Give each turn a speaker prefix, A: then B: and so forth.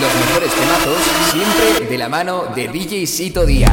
A: los mejores temazos, siempre de la mano de DJ Sito Díaz.